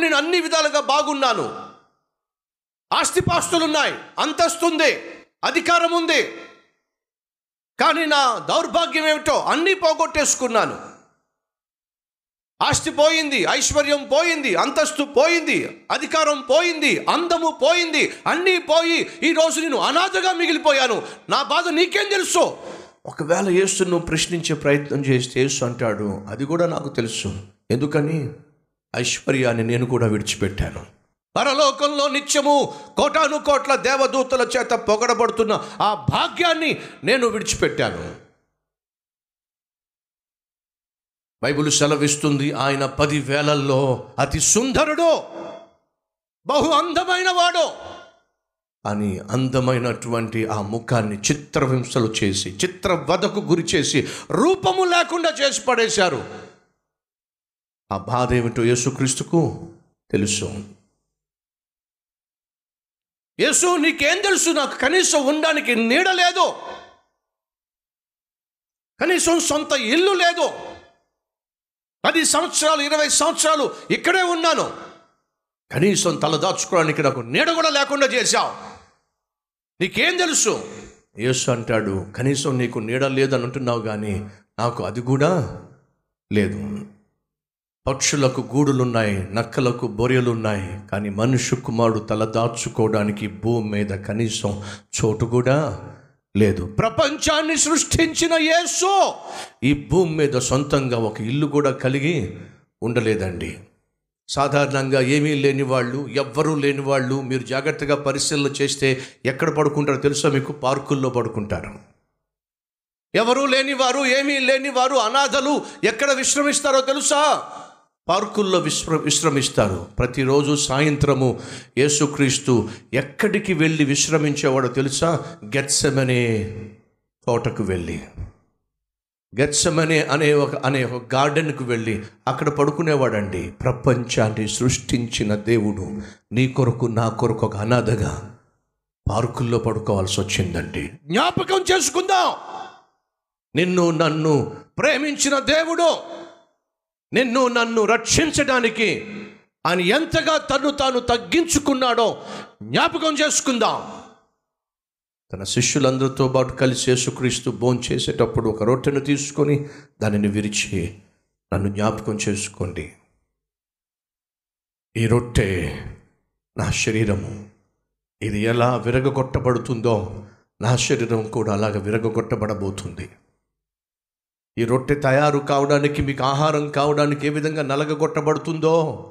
ఇప్పుడు నేను అన్ని విధాలుగా బాగున్నాను. ఆస్తిపాస్తులున్నాయి అంతస్తుంది అధికారం ఉంది కానీ నా దౌర్భాగ్యం ఏమిటో అన్నీ పోగొట్టేసుకున్నాను. ఆస్తి పోయింది ఐశ్వర్యం పోయింది అంతస్తు పోయింది అధికారం పోయింది అందము పోయింది అన్నీ పోయి ఈరోజు నేను అనాథగా మిగిలిపోయాను. నా బాధ నీకేం తెలుసు? ఒకవేళ యేసు నువ్వు ప్రశ్నించే ప్రయత్నం చేస్తే యేసు అంటాడు అది కూడా నాకు తెలుసు. ఎందుకని? ఐశ్వర్యాన్ని నేను కూడా విడిచిపెట్టాను. పరలోకంలో నిత్యము కోటాను కోట్ల దేవదూతల చేత పొగడబడుతున్న ఆ భాగ్యాన్ని నేను విడిచిపెట్టాను. బైబిల్ సెలవిస్తుంది ఆయన పది వేలల్లో అతి సుందరుడు బహు అందమైన వాడు అని అందమైనటువంటి ఆ ముఖాన్ని చిత్రహింసలు చేసి చిత్రవధకు గురి చేసి రూపము లేకుండా చేసి పడేశారు. ఆ బాధ ఏమిటో యేసుక్రీస్తుకు తెలుసు. యేసు నీకేం తెలుసు? నాకు కనీసం ఉండడానికి నీడ లేదు. కనీసం సొంత ఇల్లు లేదు. పది సంవత్సరాలు ఇరవై సంవత్సరాలు ఇక్కడే ఉన్నాను. కనీసం తల దాచుకోవడానికి నాకు నీడ కూడా లేకుండా చేశావు. నీకేం తెలుసు? యేసు అంటాడు కనీసం నీకు నీడ లేదని అంటున్నావు కానీ నాకు అది కూడా లేదు. పక్షులకు గూడులున్నాయి నక్కలకు బొరియలున్నాయి కానీ మనుష్య కుమారుడు తల దాచుకోవడానికి భూమి మీద కనీసం చోటు కూడా లేదు. ప్రపంచాన్ని సృష్టించిన యేసు ఈ భూమి మీద సొంతంగా ఒక ఇల్లు కూడా కలిగి ఉండలేదండి. సాధారణంగా ఏమీ లేని వాళ్ళు ఎవ్వరూ లేని వాళ్ళు మీరు జాగ్రత్తగా పరిశీలన చేస్తే ఎక్కడ పడుకుంటారో తెలుసా మీకు? పార్కుల్లో పడుకుంటారు. ఎవరూ లేనివారు ఏమీ లేనివారు అనాథలు ఎక్కడ విశ్రమిస్తారో తెలుసా? పార్కుల్లో విశ్ర విశ్రమిస్తారు. ప్రతిరోజు సాయంత్రము యేసుక్రీస్తు ఎక్కడికి వెళ్ళి విశ్రమించేవాడో తెలుసా? గెత్సమనే తోటకు వెళ్ళి. గెత్సమనే అనే ఒక అనే ఒక గార్డెన్కు వెళ్ళి అక్కడ పడుకునేవాడండి. ప్రపంచాన్ని సృష్టించిన దేవుడు నీ కొరకు నా కొరకు ఒక అనాథగా పార్కుల్లో పడుకోవాల్సి వచ్చిందండి. జ్ఞాపకం చేసుకుందాం. నిన్ను నన్ను ప్రేమించిన దేవుడు నిన్ను నన్ను రక్షించడానికి ఆయన ఎంతగా తను తాను తగ్గించుకున్నాడో జ్ఞాపకం చేసుకుందాం. తన శిష్యులందరితో పాటు కలిసి యేసుక్రీస్తు భోంచేసేటప్పుడు చేసేటప్పుడు ఒక రొట్టెను తీసుకొని దానిని విరిచి నన్ను జ్ఞాపకం చేసుకోండి. ఈ రొట్టె నా శరీరము. ఇది ఎలా విరగగొట్టబడుతుందో నా శరీరం కూడా అలాగ విరగగొట్టబడబోతుంది. ఈ రొట్టె తయారు కావడానికి మీకు ఆహారం కావడానికి ఏ విధంగా నలగగొట్టబడుతుందో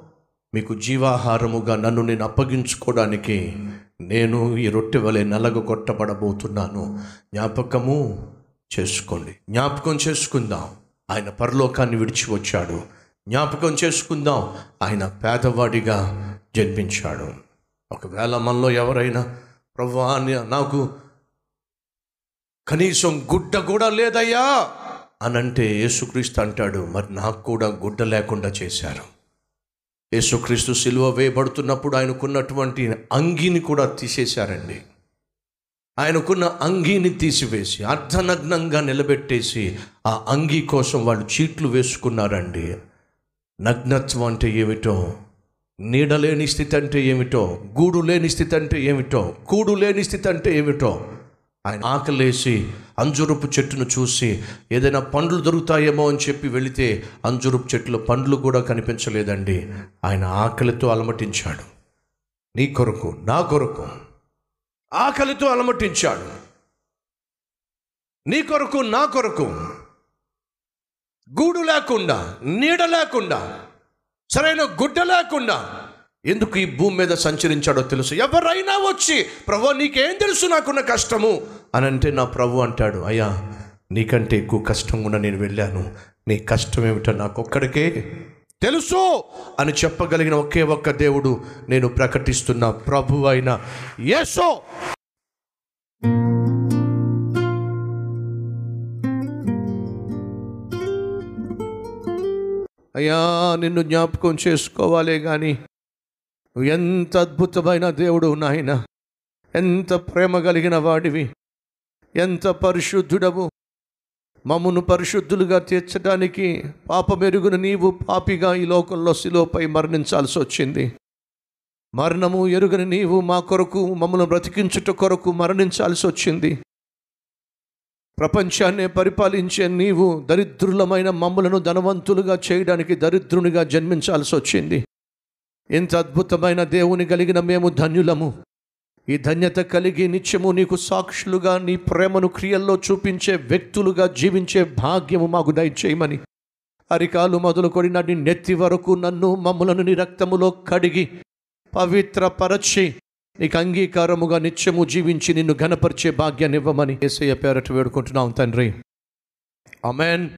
మీకు జీవాహారముగా నన్ను నేను అప్పగించుకోవడానికి నేను ఈ రొట్టె వలె నలగొట్టబడబోతున్నాను జ్ఞాపకము చేసుకోండి. జ్ఞాపకం చేసుకుందాం. ఆయన పరలోకాన్ని విడిచి వచ్చాడు. జ్ఞాపకం చేసుకుందాం. ఆయన పేదవాడిగా జన్మించాడు. ఒకవేళ మనలో ఎవరైనా ప్రభు నాకు కనీసం గుడ్డ కూడా లేదయ్యా అనంటే యేసుక్రీస్తు అంటాడు మరి నాకు కూడా గుడ్డ లేకుండా చేశారు. యేసుక్రీస్తు సిలువ వేయబడుతున్నప్పుడు ఆయనకున్నటువంటి అంగీని కూడా తీసేశారండి. ఆయనకున్న అంగీని తీసివేసి అర్ధనగ్నంగా నిలబెట్టేసి ఆ అంగీ కోసం వాళ్ళు చీట్లు వేసుకున్నారండి. నగ్నత్వం అంటే ఏమిటో నీడలేని స్థితి అంటే ఏమిటో గూడు లేని స్థితి అంటే ఏమిటో కూడు లేని స్థితి అంటే ఏమిటో ఆయన ఆకలేసి అంజురపు చెట్టును చూసి ఏదైనా పండ్లు దొరుకుతాయేమో అని చెప్పి వెళితే అంజురపు చెట్టులో పండ్లు కూడా కనిపించలేదండి. ఆయన ఆకలితో అలమటించాడు. నీ కొరకు నా కొరకు ఆకలితో అలమటించాడు. నీ కొరకు నా కొరకు గూడు లేకుండా నీడ లేకుండా సరైన గుడ్డ లేకుండా ఎందుకు ఈ భూమి మీద సంచరించాడో తెలుసు? ఎవరైనా వచ్చి ప్రభు నీకేం తెలుసు? నాకున్న కష్టము. అని అంటే నా ప్రభు అంటాడు అయ్యా నీకంటే ఎక్కువ కష్టం కూడా నేను వెళ్ళాను. నీ కష్టం ఏమిటో నాకొక్కడికే తెలుసు. అని చెప్పగలిగిన ఒకే ఒక్క దేవుడు నేను ప్రకటిస్తున్న ప్రభు అయిన యేసో. అయ్యా నిన్ను జ్ఞాపకం చేసుకోవాలే కానీ ఎంత అద్భుతమైన దేవుడు నాయన. ఎంత ప్రేమ కలిగిన వాడివి. ఎంత పరిశుద్ధుడవు. మమ్మను పరిశుద్ధులుగా తీర్చడానికి పాపమెరుగున నీవు పాపిగా ఈ లోకంలో శిలోపై మరణించాల్సి వచ్చింది. మరణము ఎరుగని నీవు మా కొరకు మమ్మల్ని బ్రతికించుట కొరకు మరణించాల్సి వచ్చింది. ప్రపంచాన్ని పరిపాలించే నీవు దరిద్రులమైన మమ్మలను ధనవంతులుగా చేయడానికి దరిద్రునిగా జన్మించాల్సి వచ్చింది. ఇంత అద్భుతమైన దేవుని కలిగిన మేము ధన్యులము. ఈ ధన్యత కలిగి నిత్యము నీకు సాక్షులుగా నీ ప్రేమను క్రియల్లో చూపించే వ్యక్తులుగా జీవించే భాగ్యము మాకు దయచేయమని. అరికాలు మొదలుకొని నన్ను నెత్తి వరకు నన్ను మమ్ములను నీ రక్తములో కడిగి పవిత్రపరచి నీకు అంగీకారముగా నిత్యము జీవించి నిన్ను ఘనపరిచే భాగ్యాన్ని ఇవ్వమని ఏసయ్య పేరట వేడుకుంటున్నాం తండ్రి. అమెన్